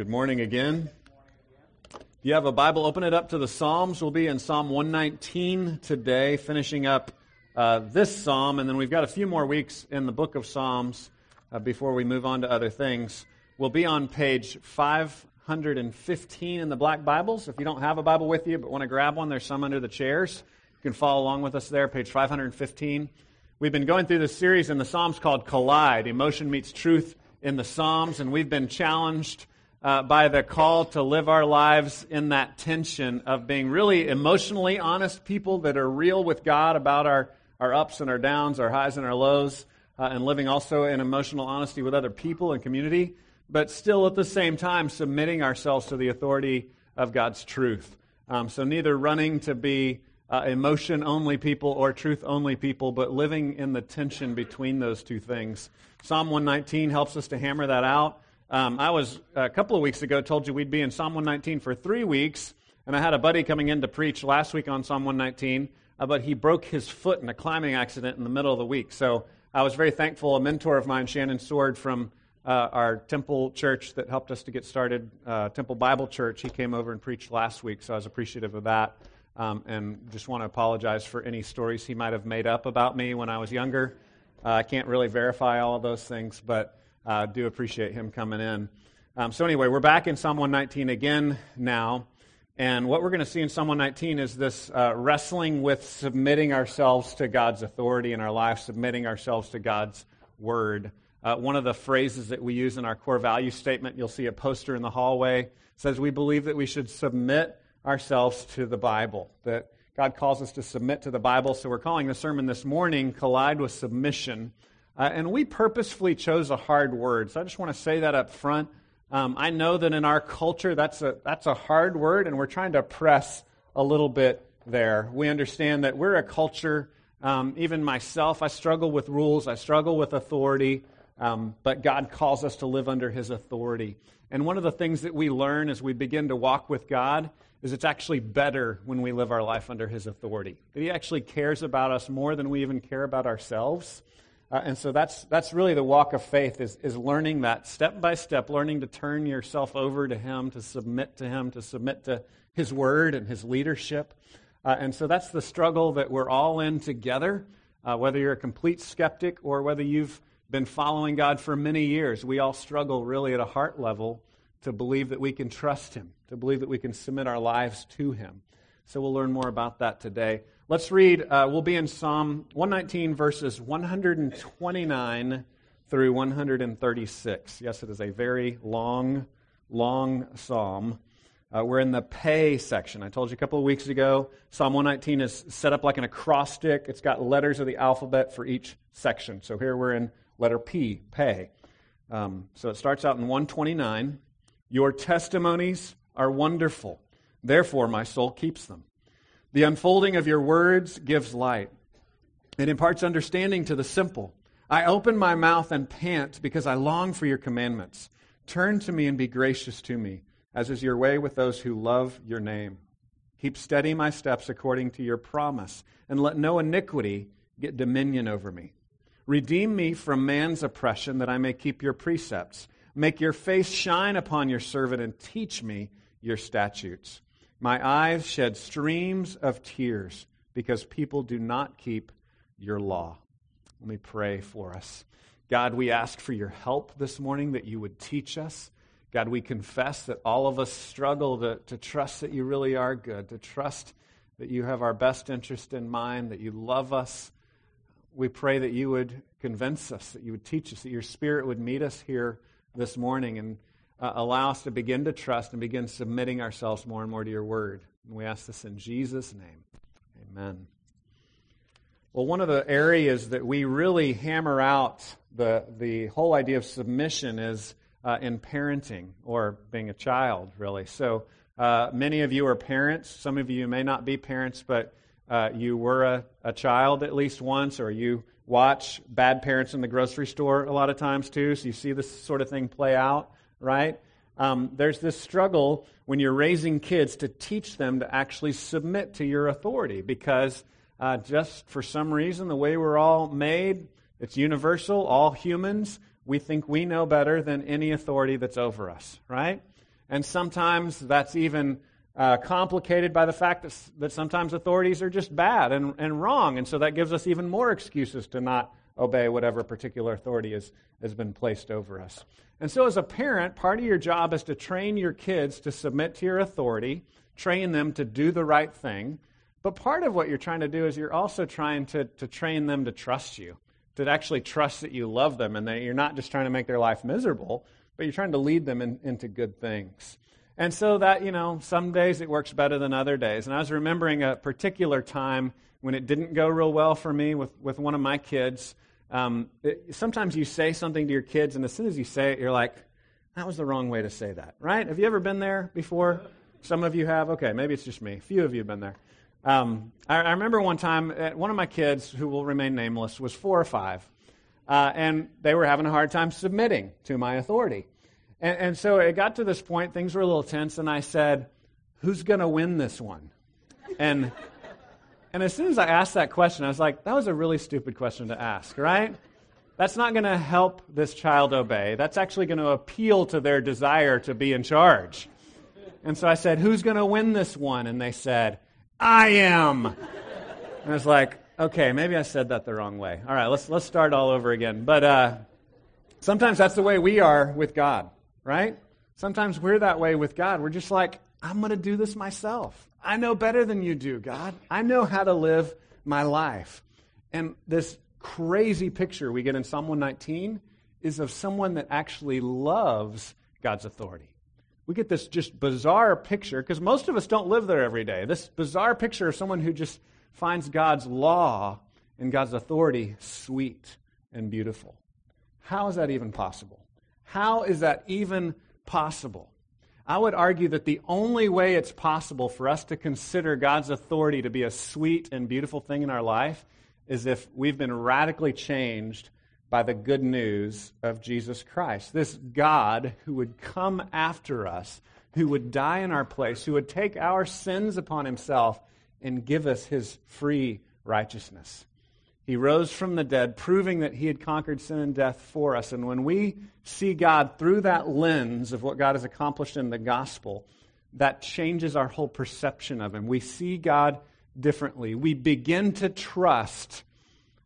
Good morning again. If you have a Bible, open it up to the Psalms. We'll be in Psalm 119 today, finishing up uh, this psalm, and then we've got a few more weeks in the book of Psalms uh, before we move on to other things. We'll be on page 515 in the Black Bibles. If you don't have a Bible with you but want to grab one, there's some under the chairs. You can follow along with us there, page 515. We've been going through this series in the Psalms called Collide Emotion Meets Truth in the Psalms, and we've been challenged uh, by the call to live our lives in that tension of being really emotionally honest people that are real with God about our, our ups and our downs, our highs and our lows, uh, and living also in emotional honesty with other people and community, but still at the same time submitting ourselves to the authority of God's truth. Um, so neither running to be uh, emotion only people or truth only people, but living in the tension between those two things. Psalm 119 helps us to hammer that out. Um, I was a couple of weeks ago told you we'd be in Psalm 119 for three weeks, and I had a buddy coming in to preach last week on Psalm 119, uh, but he broke his foot in a climbing accident in the middle of the week. So I was very thankful. A mentor of mine, Shannon Sword from uh, our Temple Church that helped us to get started, uh, Temple Bible Church, he came over and preached last week, so I was appreciative of that. Um, and just want to apologize for any stories he might have made up about me when I was younger. Uh, I can't really verify all of those things, but uh, do appreciate him coming in. Um, so, anyway, we're back in Psalm 119 again now. And what we're going to see in Psalm 119 is this uh, wrestling with submitting ourselves to God's authority in our life, submitting ourselves to God's word. Uh, one of the phrases that we use in our core value statement, you'll see a poster in the hallway, says we believe that we should submit ourselves to the Bible, that God calls us to submit to the Bible. So we're calling the sermon this morning Collide with Submission. Uh, and we purposefully chose a hard word. So I just want to say that up front. Um, I know that in our culture, that's a, that's a hard word, and we're trying to press a little bit there. We understand that we're a culture, um, even myself, I struggle with rules, I struggle with authority, um, but God calls us to live under His authority. And one of the things that we learn as we begin to walk with God is it's actually better when we live our life under His authority. He actually cares about us more than we even care about ourselves. Uh, and so that's, that's really the walk of faith is, is learning that step by step, learning to turn yourself over to Him, to submit to Him, to submit to His Word and His leadership. Uh, and so that's the struggle that we're all in together, uh, whether you're a complete skeptic or whether you've been following God for many years. We all struggle really at a heart level to believe that we can trust Him, to believe that we can submit our lives to Him. So we'll learn more about that today. Let's read, uh, we'll be in Psalm 119, verses 129 through 136. Yes, it is a very long, long psalm. Uh, we're in the pay section. I told you a couple of weeks ago, Psalm 119 is set up like an acrostic. It's got letters of the alphabet for each section. So here we're in letter P, pay. Um, so it starts out in 129. Your testimonies are wonderful. Therefore, my soul keeps them. The unfolding of your words gives light. It imparts understanding to the simple. I open my mouth and pant because I long for your commandments. Turn to me and be gracious to me, as is your way with those who love your name. Keep steady my steps according to your promise, and let no iniquity get dominion over me. Redeem me from man's oppression, that I may keep your precepts. Make your face shine upon your servant, and teach me your statutes. My eyes shed streams of tears because people do not keep your law. Let me pray for us. God, we ask for your help this morning that you would teach us. God, we confess that all of us struggle to, to trust that you really are good, to trust that you have our best interest in mind, that you love us. We pray that you would convince us, that you would teach us, that your spirit would meet us here this morning and uh, allow us to begin to trust and begin submitting ourselves more and more to your word. And we ask this in Jesus' name. Amen. Well, one of the areas that we really hammer out the, the whole idea of submission is uh, in parenting or being a child, really. So, uh, many of you are parents. Some of you may not be parents, but uh, you were a, a child at least once, or you watch bad parents in the grocery store a lot of times too. So, you see this sort of thing play out right? Um, there's this struggle when you're raising kids to teach them to actually submit to your authority because uh, just for some reason, the way we're all made, it's universal, all humans, we think we know better than any authority that's over us, right? And sometimes that's even uh, complicated by the fact that, that sometimes authorities are just bad and, and wrong. And so that gives us even more excuses to not obey whatever particular authority is, has been placed over us. And so, as a parent, part of your job is to train your kids to submit to your authority, train them to do the right thing. But part of what you're trying to do is you're also trying to, to train them to trust you, to actually trust that you love them and that you're not just trying to make their life miserable, but you're trying to lead them in, into good things. And so that, you know, some days it works better than other days. And I was remembering a particular time when it didn't go real well for me with, with one of my kids. Um, it, sometimes you say something to your kids, and as soon as you say it, you're like, that was the wrong way to say that, right? Have you ever been there before? Some of you have. Okay, maybe it's just me. A few of you have been there. Um, I, I, remember one time, uh, one of my kids, who will remain nameless, was four or five, uh, and they were having a hard time submitting to my authority. And, and so it got to this point, things were a little tense, and I said, Who's going to win this one? And, and as soon as I asked that question, I was like, That was a really stupid question to ask, right? That's not going to help this child obey. That's actually going to appeal to their desire to be in charge. And so I said, Who's going to win this one? And they said, I am. And I was like, Okay, maybe I said that the wrong way. All right, let's, let's start all over again. But uh, sometimes that's the way we are with God right? Sometimes we're that way with God. We're just like, I'm going to do this myself. I know better than you do, God. I know how to live my life. And this crazy picture we get in Psalm 119 is of someone that actually loves God's authority. We get this just bizarre picture because most of us don't live there every day. This bizarre picture of someone who just finds God's law and God's authority sweet and beautiful. How is that even possible? How is that even possible? I would argue that the only way it's possible for us to consider God's authority to be a sweet and beautiful thing in our life is if we've been radically changed by the good news of Jesus Christ. This God who would come after us, who would die in our place, who would take our sins upon himself and give us his free righteousness. He rose from the dead, proving that he had conquered sin and death for us. And when we see God through that lens of what God has accomplished in the gospel, that changes our whole perception of him. We see God differently. We begin to trust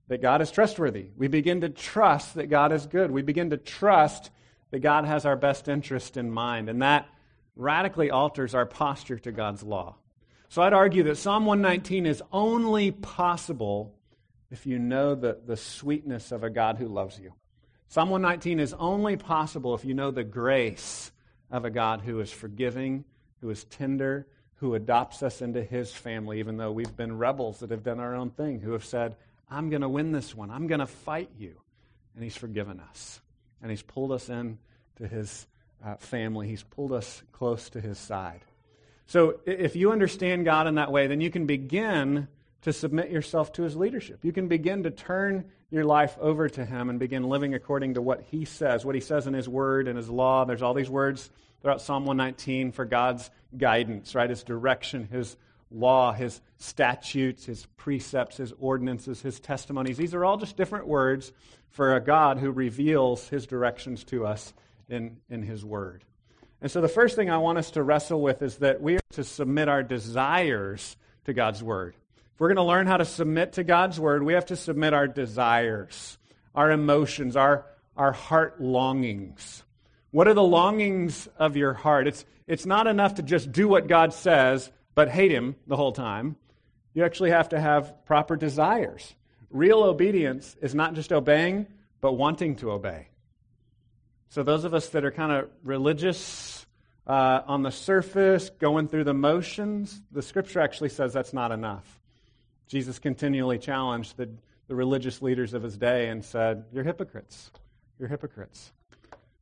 that God is trustworthy. We begin to trust that God is good. We begin to trust that God has our best interest in mind. And that radically alters our posture to God's law. So I'd argue that Psalm 119 is only possible if you know the, the sweetness of a God who loves you. Psalm 119 is only possible if you know the grace of a God who is forgiving, who is tender, who adopts us into his family, even though we've been rebels that have done our own thing, who have said, I'm going to win this one. I'm going to fight you. And he's forgiven us. And he's pulled us in to his uh, family. He's pulled us close to his side. So if you understand God in that way, then you can begin to submit yourself to his leadership. You can begin to turn your life over to him and begin living according to what he says, what he says in his word and his law. There's all these words throughout Psalm 119 for God's guidance, right? His direction, his law, his statutes, his precepts, his ordinances, his testimonies. These are all just different words for a God who reveals his directions to us in, in his word. And so the first thing I want us to wrestle with is that we are to submit our desires to God's word. If we're going to learn how to submit to God's word, we have to submit our desires, our emotions, our, our heart longings. What are the longings of your heart? It's, it's not enough to just do what God says, but hate Him the whole time. You actually have to have proper desires. Real obedience is not just obeying, but wanting to obey. So, those of us that are kind of religious uh, on the surface, going through the motions, the scripture actually says that's not enough. Jesus continually challenged the, the religious leaders of his day and said, You're hypocrites. You're hypocrites.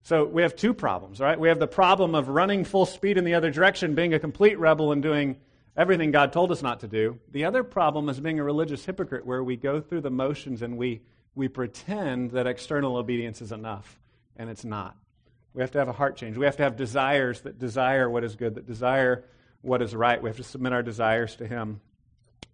So we have two problems, right? We have the problem of running full speed in the other direction, being a complete rebel and doing everything God told us not to do. The other problem is being a religious hypocrite where we go through the motions and we, we pretend that external obedience is enough, and it's not. We have to have a heart change. We have to have desires that desire what is good, that desire what is right. We have to submit our desires to Him.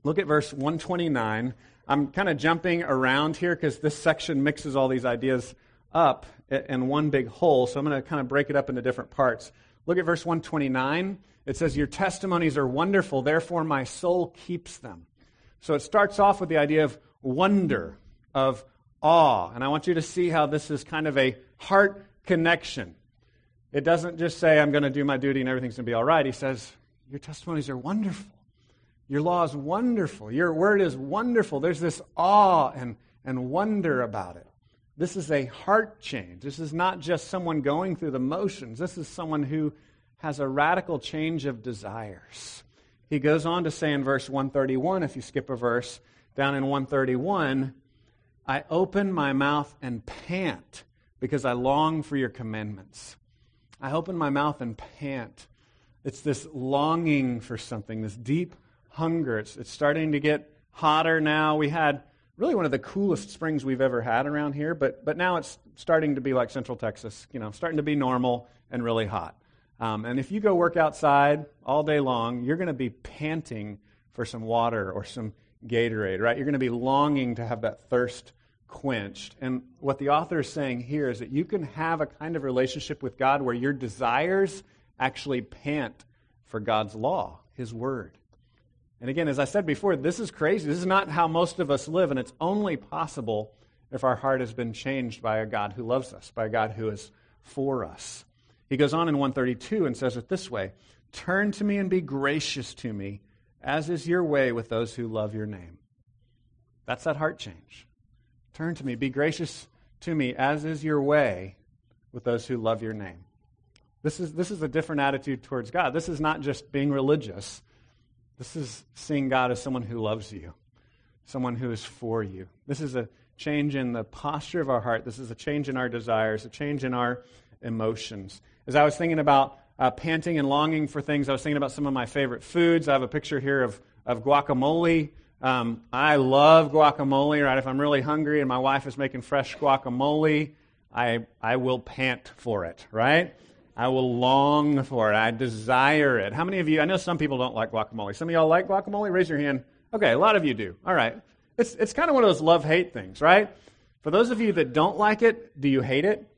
Look at verse 129. I'm kind of jumping around here because this section mixes all these ideas up in one big whole, so I'm going to kind of break it up into different parts. Look at verse 129. It says, Your testimonies are wonderful, therefore my soul keeps them. So it starts off with the idea of wonder, of awe. And I want you to see how this is kind of a heart connection. It doesn't just say, I'm going to do my duty and everything's going to be all right. He says, Your testimonies are wonderful. Your law is wonderful. Your word is wonderful. There's this awe and, and wonder about it. This is a heart change. This is not just someone going through the motions. This is someone who has a radical change of desires. He goes on to say in verse 131, if you skip a verse, down in 131, I open my mouth and pant because I long for your commandments. I open my mouth and pant. It's this longing for something, this deep hunger. It's, it's starting to get hotter now. We had really one of the coolest springs we've ever had around here, but, but now it's starting to be like Central Texas, you know, starting to be normal and really hot. Um, and if you go work outside all day long, you're going to be panting for some water or some Gatorade, right? You're going to be longing to have that thirst quenched. And what the author is saying here is that you can have a kind of relationship with God where your desires actually pant for God's law, His Word. And again, as I said before, this is crazy. This is not how most of us live, and it's only possible if our heart has been changed by a God who loves us, by a God who is for us. He goes on in 132 and says it this way Turn to me and be gracious to me, as is your way with those who love your name. That's that heart change. Turn to me, be gracious to me, as is your way with those who love your name. This is, this is a different attitude towards God. This is not just being religious. This is seeing God as someone who loves you, someone who is for you. This is a change in the posture of our heart. This is a change in our desires, a change in our emotions. As I was thinking about uh, panting and longing for things, I was thinking about some of my favorite foods. I have a picture here of, of guacamole. Um, I love guacamole, right? If I'm really hungry and my wife is making fresh guacamole, I, I will pant for it, right? I will long for it. I desire it. How many of you, I know some people don't like guacamole. Some of y'all like guacamole? Raise your hand. Okay, a lot of you do. All right. It's, it's kind of one of those love hate things, right? For those of you that don't like it, do you hate it?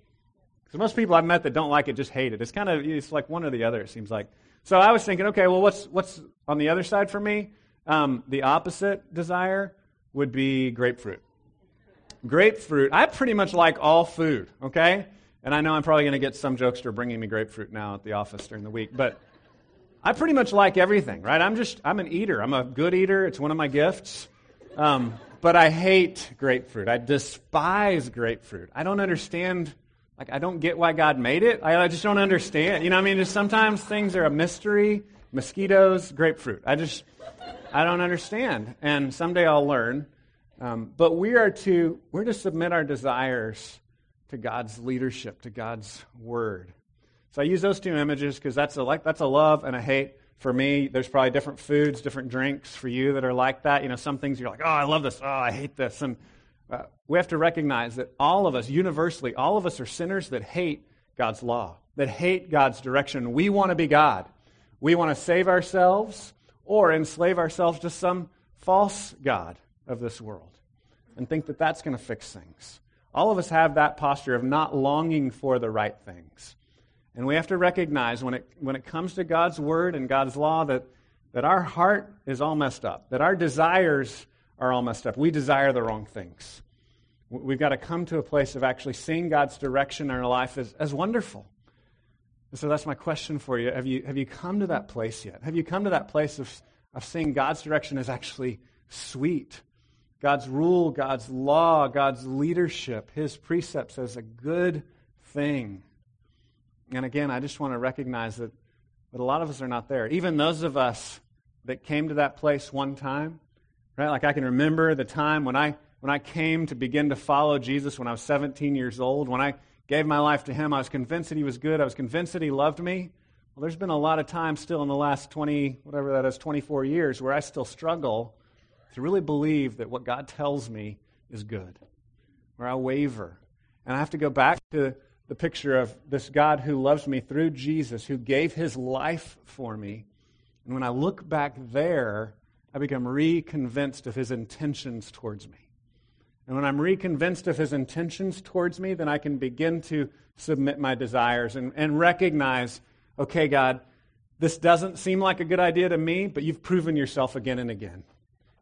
Because most people I've met that don't like it just hate it. It's kind of, it's like one or the other, it seems like. So I was thinking, okay, well, what's, what's on the other side for me? Um, the opposite desire would be grapefruit. Grapefruit, I pretty much like all food, okay? And I know I'm probably going to get some jokester bringing me grapefruit now at the office during the week, but I pretty much like everything, right? I'm just, I'm an eater. I'm a good eater. It's one of my gifts. Um, but I hate grapefruit. I despise grapefruit. I don't understand, like, I don't get why God made it. I, I just don't understand. You know I mean? Just sometimes things are a mystery. Mosquitoes, grapefruit. I just, I don't understand. And someday I'll learn. Um, but we are to, we're to submit our desires to God's leadership, to God's word. So I use those two images because that's a like that's a love and a hate for me. There's probably different foods, different drinks for you that are like that. You know, some things you're like, oh, I love this. Oh, I hate this. And uh, we have to recognize that all of us, universally, all of us are sinners that hate God's law, that hate God's direction. We want to be God. We want to save ourselves or enslave ourselves to some false God of this world and think that that's going to fix things. All of us have that posture of not longing for the right things. And we have to recognize when it, when it comes to God's word and God's law that, that our heart is all messed up, that our desires are all messed up. We desire the wrong things. We've got to come to a place of actually seeing God's direction in our life as, as wonderful. And so that's my question for you. Have, you. have you come to that place yet? Have you come to that place of, of seeing God's direction as actually sweet God's rule, God's law, God's leadership, His precepts as a good thing. And again, I just want to recognize that, that a lot of us are not there. Even those of us that came to that place one time, right? Like I can remember the time when I when I came to begin to follow Jesus when I was 17 years old, when I gave my life to him, I was convinced that he was good. I was convinced that he loved me. Well, there's been a lot of time still in the last 20, whatever that is, 24 years, where I still struggle to really believe that what God tells me is good, where I waver. And I have to go back to the picture of this God who loves me through Jesus, who gave his life for me. And when I look back there, I become reconvinced of his intentions towards me. And when I'm reconvinced of his intentions towards me, then I can begin to submit my desires and, and recognize okay, God, this doesn't seem like a good idea to me, but you've proven yourself again and again.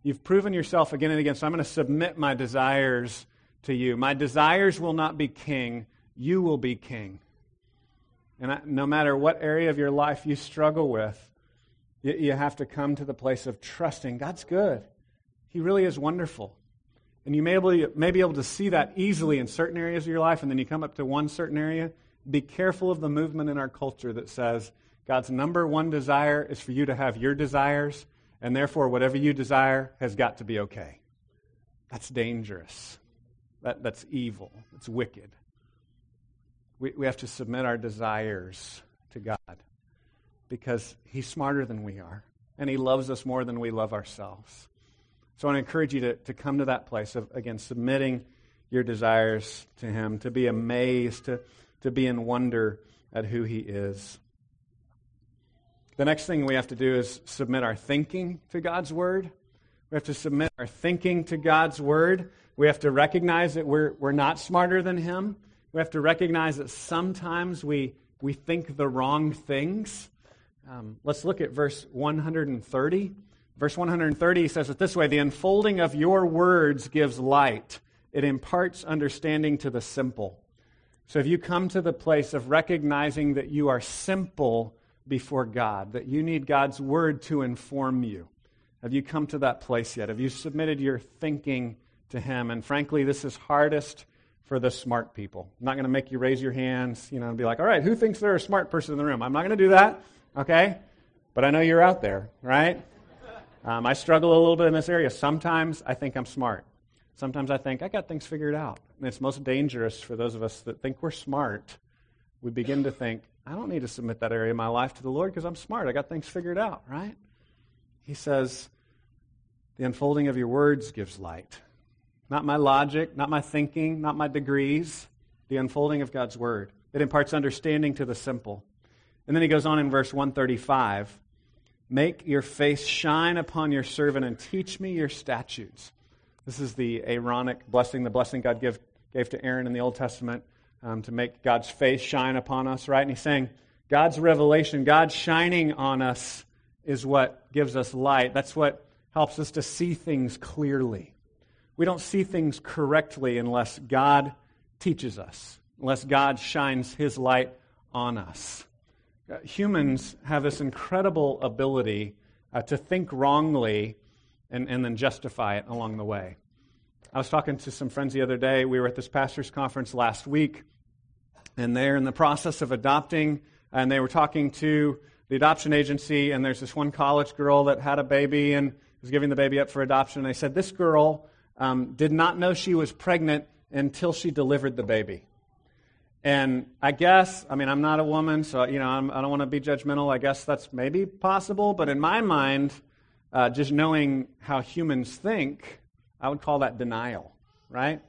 You've proven yourself again and again, so I'm going to submit my desires to you. My desires will not be king, you will be king. And I, no matter what area of your life you struggle with, you, you have to come to the place of trusting God's good. He really is wonderful. And you may, able, may be able to see that easily in certain areas of your life, and then you come up to one certain area. Be careful of the movement in our culture that says God's number one desire is for you to have your desires, and therefore, whatever you desire has got to be okay. That's dangerous. That, that's evil. It's wicked. We, we have to submit our desires to God because He's smarter than we are, and He loves us more than we love ourselves. So I want to encourage you to, to come to that place of, again, submitting your desires to Him, to be amazed, to, to be in wonder at who He is. The next thing we have to do is submit our thinking to God's Word. We have to submit our thinking to God's Word. We have to recognize that we're, we're not smarter than Him. We have to recognize that sometimes we, we think the wrong things. Um, let's look at verse 130. Verse 130 says it this way The unfolding of your words gives light, it imparts understanding to the simple. So if you come to the place of recognizing that you are simple before God, that you need God's word to inform you, have you come to that place yet? Have you submitted your thinking to Him? And frankly, this is hardest for the smart people. I'm not going to make you raise your hands, you know, and be like, all right, who thinks they're a smart person in the room? I'm not going to do that, okay? But I know you're out there, right? Um, I struggle a little bit in this area. Sometimes I think I'm smart. Sometimes I think I got things figured out. And it's most dangerous for those of us that think we're smart. We begin to think, I don't need to submit that area of my life to the Lord because I'm smart. I got things figured out, right? He says, The unfolding of your words gives light. Not my logic, not my thinking, not my degrees, the unfolding of God's word. It imparts understanding to the simple. And then he goes on in verse 135 Make your face shine upon your servant and teach me your statutes. This is the Aaronic blessing, the blessing God give, gave to Aaron in the Old Testament um, to make God's face shine upon us, right? And he's saying, God's revelation, God shining on us is what gives us light. That's what helps us to see things clearly. We don't see things correctly unless God teaches us, unless God shines his light on us. Uh, humans have this incredible ability uh, to think wrongly and, and then justify it along the way. I was talking to some friends the other day. We were at this pastor's conference last week, and they're in the process of adopting, and they were talking to the adoption agency, and there's this one college girl that had a baby and was giving the baby up for adoption. And they said, This girl um, did not know she was pregnant until she delivered the baby. And I guess, I mean, I'm not a woman, so, you know, I'm, I do not want to be judgmental. I guess that's maybe possible. But in my mind, uh, just knowing how humans think, I would call that denial, right?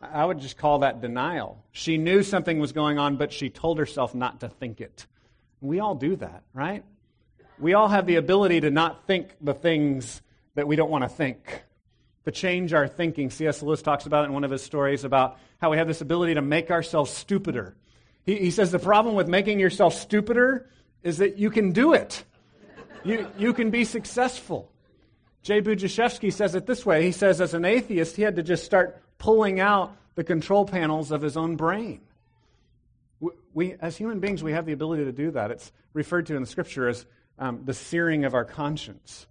I would just call that denial. She knew something was going on, but she told herself not to think it. We all do that, right? We all have the ability to not think the things that we don't want to think to change our thinking. C.S. Lewis talks about it in one of his stories about how we have this ability to make ourselves stupider. He, he says the problem with making yourself stupider is that you can do it, you, you can be successful. Jay Budziszewski says it this way. He says, as an atheist, he had to just start pulling out the control panels of his own brain. We, as human beings, we have the ability to do that. It's referred to in the scripture as um, the searing of our conscience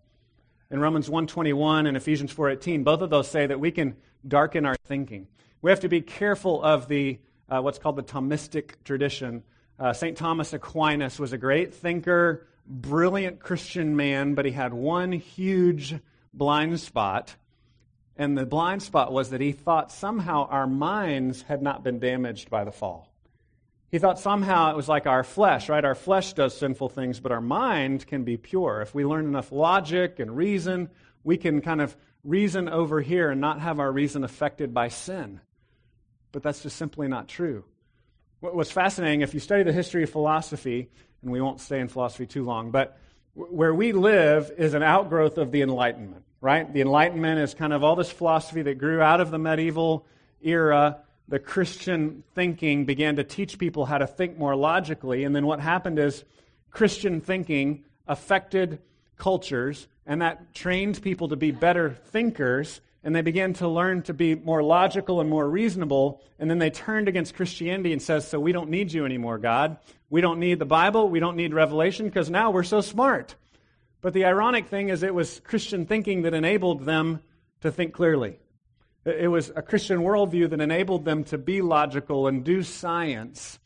in Romans 1:21 and Ephesians 4:18, both of those say that we can darken our thinking. We have to be careful of the uh, what's called the Thomistic tradition. Uh, St. Thomas Aquinas was a great thinker, brilliant Christian man, but he had one huge blind spot. And the blind spot was that he thought somehow our minds had not been damaged by the fall. He thought somehow it was like our flesh, right? Our flesh does sinful things, but our mind can be pure. If we learn enough logic and reason, we can kind of reason over here and not have our reason affected by sin. But that's just simply not true. What was fascinating, if you study the history of philosophy, and we won't stay in philosophy too long, but where we live is an outgrowth of the Enlightenment, right? The Enlightenment is kind of all this philosophy that grew out of the medieval era the Christian thinking began to teach people how to think more logically. And then what happened is Christian thinking affected cultures, and that trained people to be better thinkers, and they began to learn to be more logical and more reasonable, and then they turned against Christianity and says, "So we don't need you anymore, God. We don't need the Bible, we don't need revelation because now we're so smart." But the ironic thing is it was Christian thinking that enabled them to think clearly. It was a Christian worldview that enabled them to be logical and do science.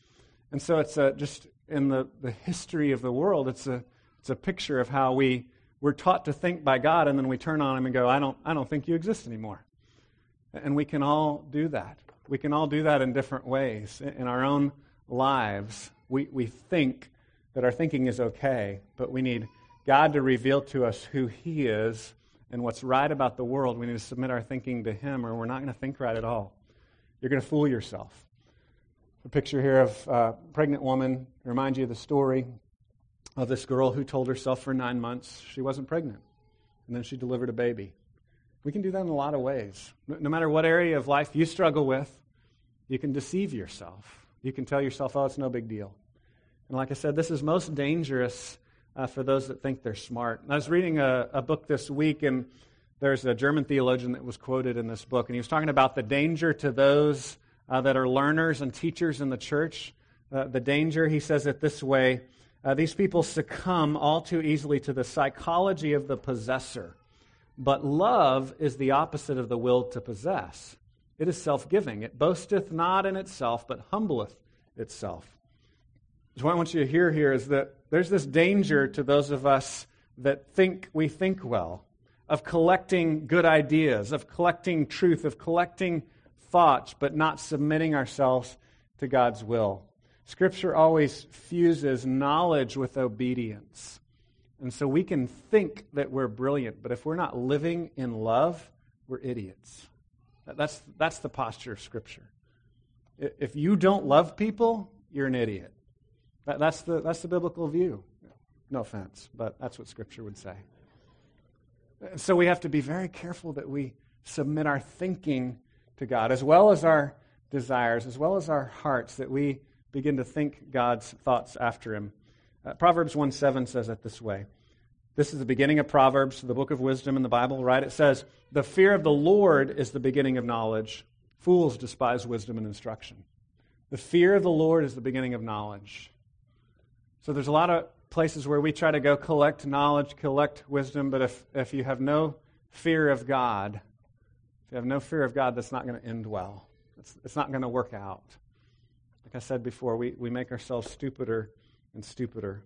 And so it's a, just in the, the history of the world, it's a, it's a picture of how we, we're taught to think by God, and then we turn on Him and go, I don't, I don't think you exist anymore. And we can all do that. We can all do that in different ways. In our own lives, we, we think that our thinking is okay, but we need God to reveal to us who He is and what's right about the world. We need to submit our thinking to Him, or we're not going to think right at all. You're going to fool yourself. A picture here of a pregnant woman reminds you of the story of this girl who told herself for nine months she wasn't pregnant, and then she delivered a baby. We can do that in a lot of ways. No matter what area of life you struggle with, you can deceive yourself. You can tell yourself, oh, it's no big deal. And like I said, this is most dangerous uh, for those that think they're smart. I was reading a, a book this week, and there's a German theologian that was quoted in this book, and he was talking about the danger to those uh, that are learners and teachers in the church. Uh, the danger, he says it this way uh, these people succumb all too easily to the psychology of the possessor. But love is the opposite of the will to possess. It is self giving. It boasteth not in itself, but humbleth itself. So, what I want you to hear here is that there's this danger to those of us that think we think well, of collecting good ideas, of collecting truth, of collecting thoughts, but not submitting ourselves to God's will. Scripture always fuses knowledge with obedience. And so we can think that we're brilliant, but if we're not living in love, we're idiots. That's, that's the posture of Scripture. If you don't love people, you're an idiot. That, that's, the, that's the biblical view. No offense, but that's what Scripture would say. So we have to be very careful that we submit our thinking to God, as well as our desires, as well as our hearts, that we begin to think God's thoughts after Him. Uh, Proverbs 1 7 says it this way. This is the beginning of Proverbs, the book of wisdom in the Bible, right? It says, The fear of the Lord is the beginning of knowledge. Fools despise wisdom and instruction. The fear of the Lord is the beginning of knowledge. So there's a lot of places where we try to go collect knowledge, collect wisdom, but if, if you have no fear of God, if you have no fear of God, that's not going to end well. It's, it's not going to work out. Like I said before, we, we make ourselves stupider and stupider.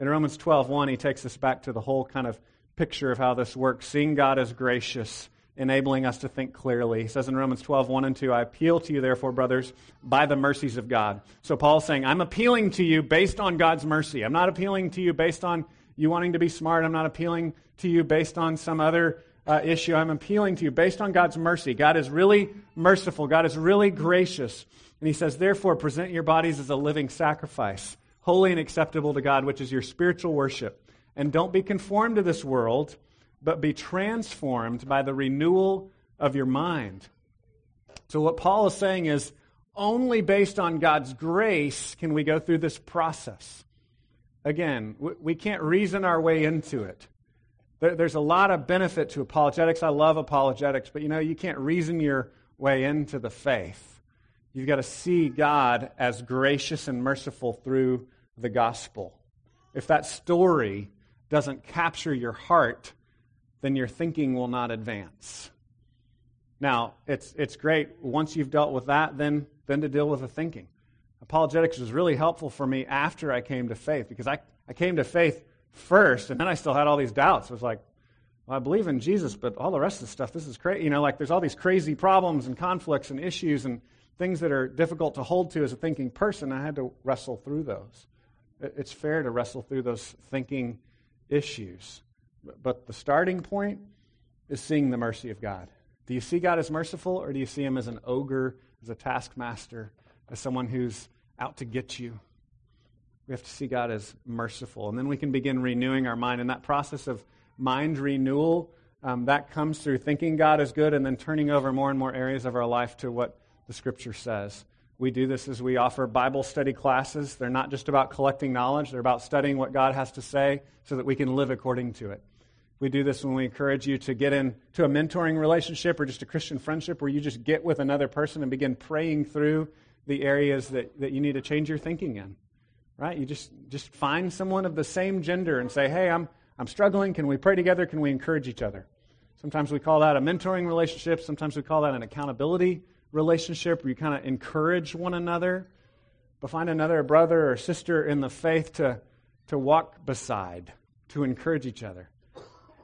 In Romans 12, 1, he takes us back to the whole kind of picture of how this works, seeing God as gracious enabling us to think clearly. He says in Romans 12, 1 and 2, I appeal to you, therefore, brothers, by the mercies of God. So Paul's saying, I'm appealing to you based on God's mercy. I'm not appealing to you based on you wanting to be smart. I'm not appealing to you based on some other uh, issue. I'm appealing to you based on God's mercy. God is really merciful. God is really gracious. And he says, therefore, present your bodies as a living sacrifice, holy and acceptable to God, which is your spiritual worship. And don't be conformed to this world but be transformed by the renewal of your mind. So, what Paul is saying is only based on God's grace can we go through this process. Again, we can't reason our way into it. There's a lot of benefit to apologetics. I love apologetics, but you know, you can't reason your way into the faith. You've got to see God as gracious and merciful through the gospel. If that story doesn't capture your heart, then your thinking will not advance. Now, it's, it's great once you've dealt with that, then, then to deal with the thinking. Apologetics was really helpful for me after I came to faith because I, I came to faith first and then I still had all these doubts. It was like, well, I believe in Jesus, but all the rest of the stuff, this is crazy. You know, like there's all these crazy problems and conflicts and issues and things that are difficult to hold to as a thinking person. I had to wrestle through those. It's fair to wrestle through those thinking issues. But the starting point is seeing the mercy of God. Do you see God as merciful, or do you see him as an ogre, as a taskmaster, as someone who's out to get you? We have to see God as merciful. And then we can begin renewing our mind. And that process of mind renewal, um, that comes through thinking God is good and then turning over more and more areas of our life to what the Scripture says. We do this as we offer Bible study classes. They're not just about collecting knowledge, they're about studying what God has to say so that we can live according to it. We do this when we encourage you to get into a mentoring relationship or just a Christian friendship where you just get with another person and begin praying through the areas that, that you need to change your thinking in. Right? You just, just find someone of the same gender and say, hey, I'm, I'm struggling. Can we pray together? Can we encourage each other? Sometimes we call that a mentoring relationship. Sometimes we call that an accountability relationship where you kind of encourage one another. But find another brother or sister in the faith to, to walk beside, to encourage each other,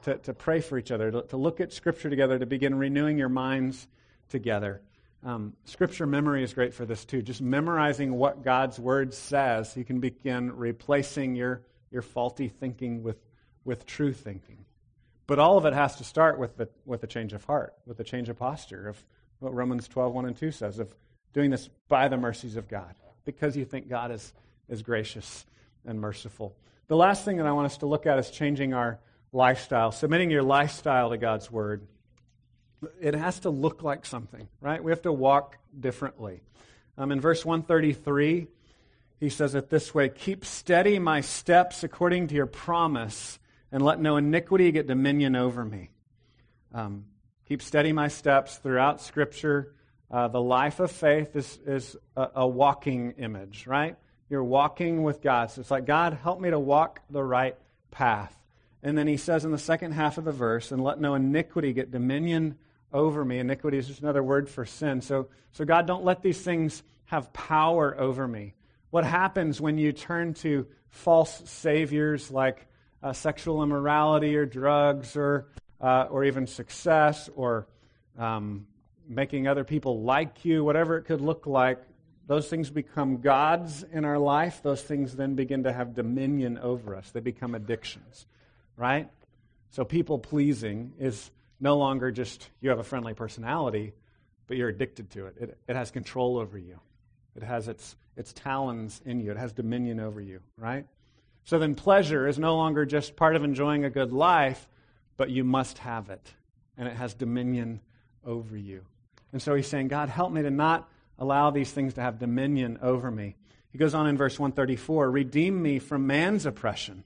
to, to pray for each other, to, to look at Scripture together, to begin renewing your minds together. Um, scripture memory is great for this too. Just memorizing what God's Word says, you can begin replacing your, your faulty thinking with, with true thinking. But all of it has to start with the, with a change of heart, with a change of posture of what Romans 12, 1 and 2 says, of doing this by the mercies of God, because you think God is, is gracious and merciful. The last thing that I want us to look at is changing our lifestyle, submitting your lifestyle to God's Word it has to look like something, right? We have to walk differently. Um, in verse 133, he says it this way Keep steady my steps according to your promise, and let no iniquity get dominion over me. Um, keep steady my steps throughout Scripture. Uh, the life of faith is, is a, a walking image, right? You're walking with God. So it's like, God, help me to walk the right path. And then he says in the second half of the verse, and let no iniquity get dominion over me. Iniquity is just another word for sin. So, so God, don't let these things have power over me. What happens when you turn to false saviors like uh, sexual immorality or drugs or, uh, or even success or um, making other people like you, whatever it could look like? Those things become gods in our life. Those things then begin to have dominion over us. They become addictions, right? So people pleasing is no longer just you have a friendly personality, but you're addicted to it. It, it has control over you, it has its, its talons in you, it has dominion over you, right? So then pleasure is no longer just part of enjoying a good life, but you must have it, and it has dominion over you. And so he's saying, God, help me to not allow these things to have dominion over me. He goes on in verse 134 Redeem me from man's oppression,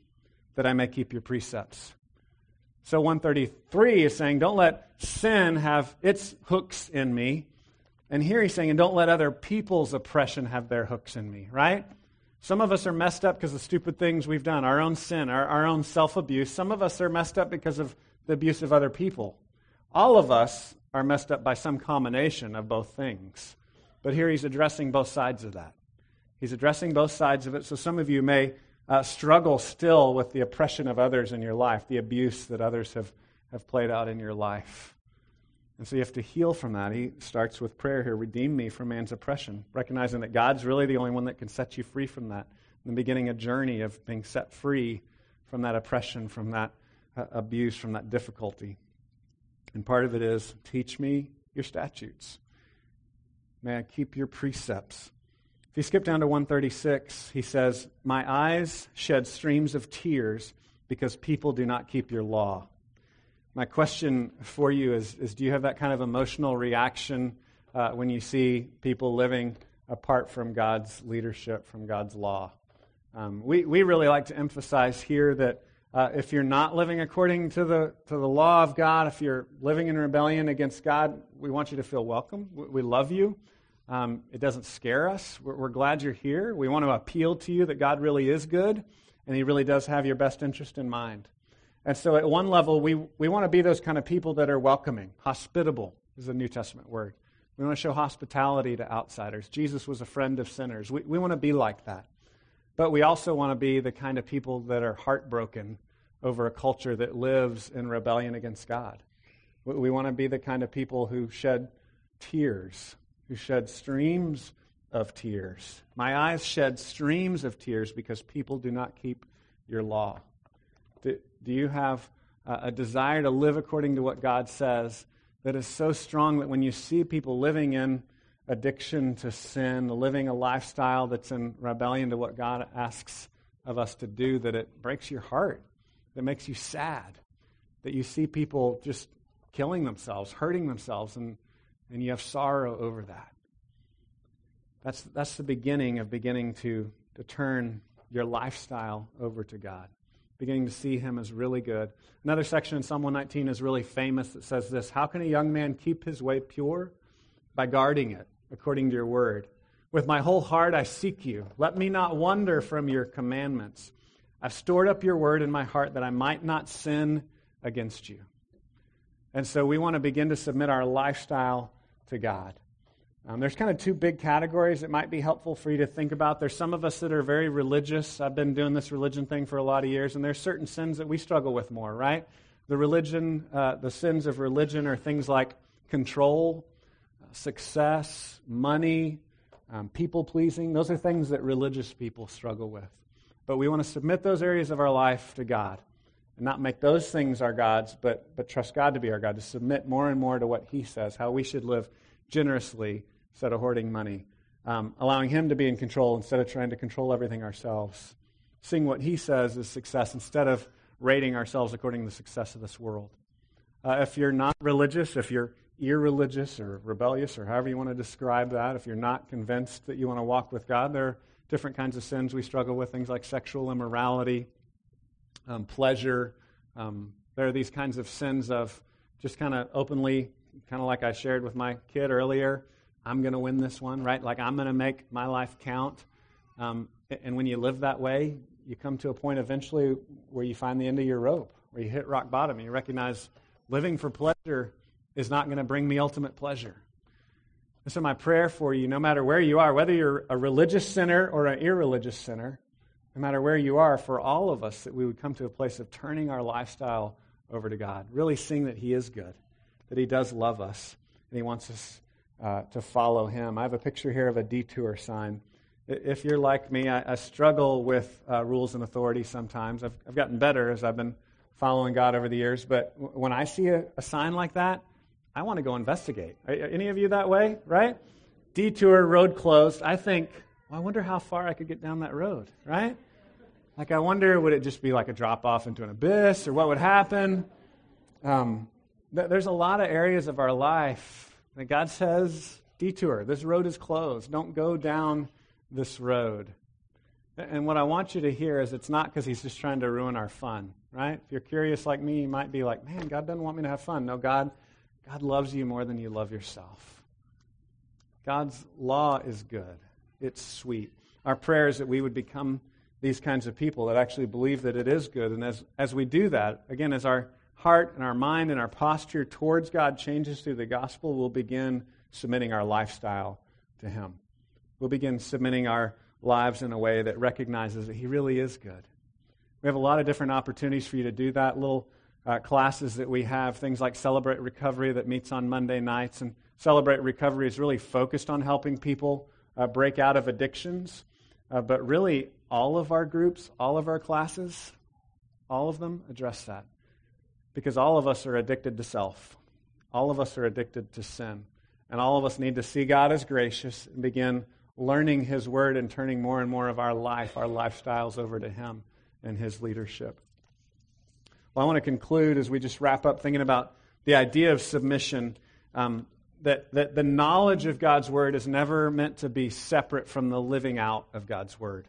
that I may keep your precepts. So 133 is saying, don't let sin have its hooks in me. And here he's saying, and don't let other people's oppression have their hooks in me, right? Some of us are messed up because of stupid things we've done, our own sin, our, our own self abuse. Some of us are messed up because of the abuse of other people. All of us are messed up by some combination of both things. But here he's addressing both sides of that. He's addressing both sides of it. So some of you may uh, struggle still with the oppression of others in your life, the abuse that others have, have played out in your life. And so you have to heal from that. He starts with prayer here redeem me from man's oppression, recognizing that God's really the only one that can set you free from that. And beginning a journey of being set free from that oppression, from that uh, abuse, from that difficulty. And part of it is teach me your statutes. May I keep your precepts. If you skip down to 136, he says, My eyes shed streams of tears because people do not keep your law. My question for you is, is do you have that kind of emotional reaction uh, when you see people living apart from God's leadership, from God's law? Um, we, we really like to emphasize here that uh, if you're not living according to the, to the law of God, if you're living in rebellion against God, we want you to feel welcome. We, we love you. Um, it doesn't scare us. We're, we're glad you're here. We want to appeal to you that God really is good and He really does have your best interest in mind. And so, at one level, we, we want to be those kind of people that are welcoming. Hospitable is a New Testament word. We want to show hospitality to outsiders. Jesus was a friend of sinners. We, we want to be like that. But we also want to be the kind of people that are heartbroken over a culture that lives in rebellion against God. We, we want to be the kind of people who shed tears who shed streams of tears. My eyes shed streams of tears because people do not keep your law. Do, do you have a desire to live according to what God says that is so strong that when you see people living in addiction to sin, living a lifestyle that's in rebellion to what God asks of us to do, that it breaks your heart, that makes you sad, that you see people just killing themselves, hurting themselves, and and you have sorrow over that. That's, that's the beginning of beginning to, to turn your lifestyle over to God, beginning to see Him as really good. Another section in Psalm 119 is really famous that says this How can a young man keep his way pure? By guarding it, according to your word. With my whole heart I seek you. Let me not wander from your commandments. I've stored up your word in my heart that I might not sin against you. And so we want to begin to submit our lifestyle to God. Um, there's kind of two big categories that might be helpful for you to think about. There's some of us that are very religious. I've been doing this religion thing for a lot of years, and there's certain sins that we struggle with more, right? The religion, uh, the sins of religion are things like control, success, money, um, people pleasing. Those are things that religious people struggle with. But we want to submit those areas of our life to God and not make those things our gods, but, but trust God to be our God, to submit more and more to what He says, how we should live generously instead of hoarding money, um, allowing Him to be in control instead of trying to control everything ourselves, seeing what He says is success instead of rating ourselves according to the success of this world. Uh, if you're not religious, if you're irreligious or rebellious or however you want to describe that, if you're not convinced that you want to walk with God, there are different kinds of sins we struggle with, things like sexual immorality, um, pleasure. Um, there are these kinds of sins of just kind of openly, kind of like I shared with my kid earlier. I'm going to win this one, right? Like I'm going to make my life count. Um, and when you live that way, you come to a point eventually where you find the end of your rope, where you hit rock bottom, and you recognize living for pleasure is not going to bring me ultimate pleasure. And so, my prayer for you, no matter where you are, whether you're a religious sinner or an irreligious sinner, no matter where you are, for all of us, that we would come to a place of turning our lifestyle over to God, really seeing that He is good, that He does love us, and He wants us uh, to follow Him. I have a picture here of a detour sign. If you're like me, I, I struggle with uh, rules and authority sometimes. I've, I've, gotten better as I've been following God over the years, but w- when I see a, a, sign like that, I want to go investigate. Are, are any of you that way, right? Detour, road closed. I think, well, I wonder how far I could get down that road, right? Like, I wonder, would it just be like a drop off into an abyss, or what would happen? Um, there's a lot of areas of our life that God says, detour, this road is closed. Don't go down this road. And what I want you to hear is it's not because he's just trying to ruin our fun, right? If you're curious like me, you might be like, man, God doesn't want me to have fun. No, God, God loves you more than you love yourself. God's law is good it's sweet. Our prayer is that we would become these kinds of people that actually believe that it is good. And as, as we do that, again, as our heart and our mind and our posture towards God changes through the gospel, we'll begin submitting our lifestyle to Him. We'll begin submitting our lives in a way that recognizes that He really is good. We have a lot of different opportunities for you to do that. Little uh, classes that we have, things like Celebrate Recovery that meets on Monday nights. And Celebrate Recovery is really focused on helping people uh, break out of addictions. Uh, but really, all of our groups, all of our classes, all of them address that. Because all of us are addicted to self. All of us are addicted to sin. And all of us need to see God as gracious and begin learning His Word and turning more and more of our life, our lifestyles over to Him and His leadership. Well, I want to conclude as we just wrap up thinking about the idea of submission. Um, that, that the knowledge of God's Word is never meant to be separate from the living out of God's Word.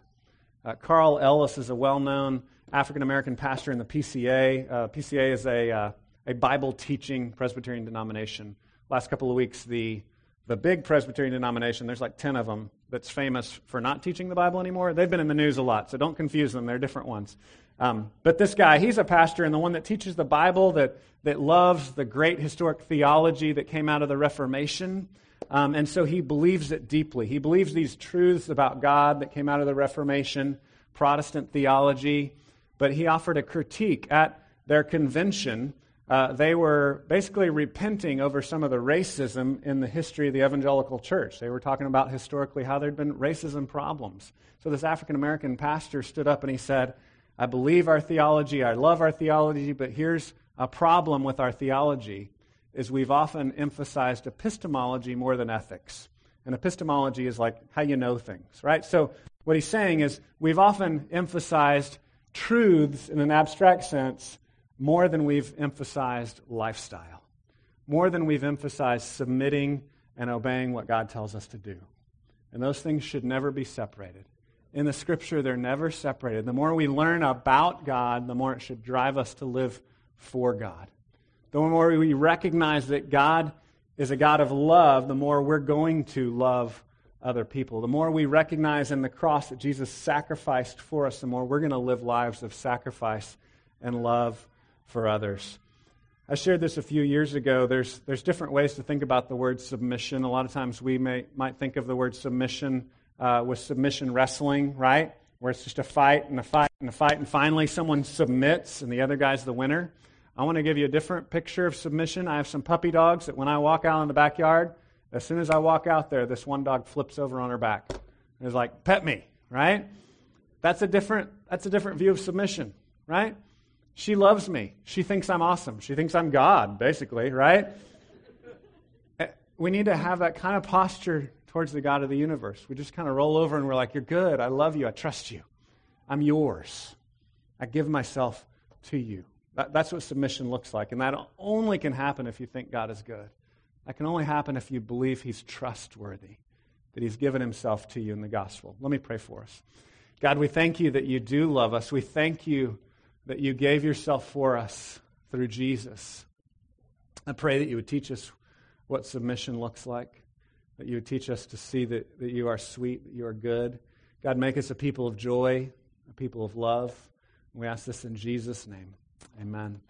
Uh, Carl Ellis is a well known African American pastor in the PCA. Uh, PCA is a, uh, a Bible teaching Presbyterian denomination. Last couple of weeks, the, the big Presbyterian denomination, there's like 10 of them, that's famous for not teaching the Bible anymore. They've been in the news a lot, so don't confuse them. They're different ones. Um, but this guy, he's a pastor and the one that teaches the Bible, that, that loves the great historic theology that came out of the Reformation. Um, and so he believes it deeply. He believes these truths about God that came out of the Reformation, Protestant theology. But he offered a critique at their convention. Uh, they were basically repenting over some of the racism in the history of the evangelical church. They were talking about historically how there'd been racism problems. So this African American pastor stood up and he said, I believe our theology, I love our theology, but here's a problem with our theology is we've often emphasized epistemology more than ethics. And epistemology is like how you know things, right? So what he's saying is we've often emphasized truths in an abstract sense more than we've emphasized lifestyle, more than we've emphasized submitting and obeying what God tells us to do. And those things should never be separated. In the scripture, they're never separated. The more we learn about God, the more it should drive us to live for God. The more we recognize that God is a God of love, the more we're going to love other people. The more we recognize in the cross that Jesus sacrificed for us, the more we're going to live lives of sacrifice and love for others. I shared this a few years ago. There's, there's different ways to think about the word submission. A lot of times we may, might think of the word submission uh, with submission wrestling, right? Where it's just a fight and a fight and a fight, and finally someone submits and the other guy's the winner. I want to give you a different picture of submission. I have some puppy dogs that when I walk out in the backyard, as soon as I walk out there, this one dog flips over on her back. And is like, pet me, right? That's a different, that's a different view of submission, right? She loves me. She thinks I'm awesome. She thinks I'm God, basically, right? Eh, we need to have that kind of posture towards the God of the universe. We just kind of roll over and we're like, You're good. I love you. I trust you. I'm yours. I give myself to you. That, that's what submission looks like. And that only can happen if you think God is good. That can only happen if you believe He's trustworthy, that He's given Himself to you in the gospel. Let me pray for us. God, we thank you that you do love us. We thank you that you gave yourself for us through Jesus. I pray that you would teach us what submission looks like, that you would teach us to see that, that you are sweet, that you are good. God, make us a people of joy, a people of love. we ask this in Jesus' name. Amen.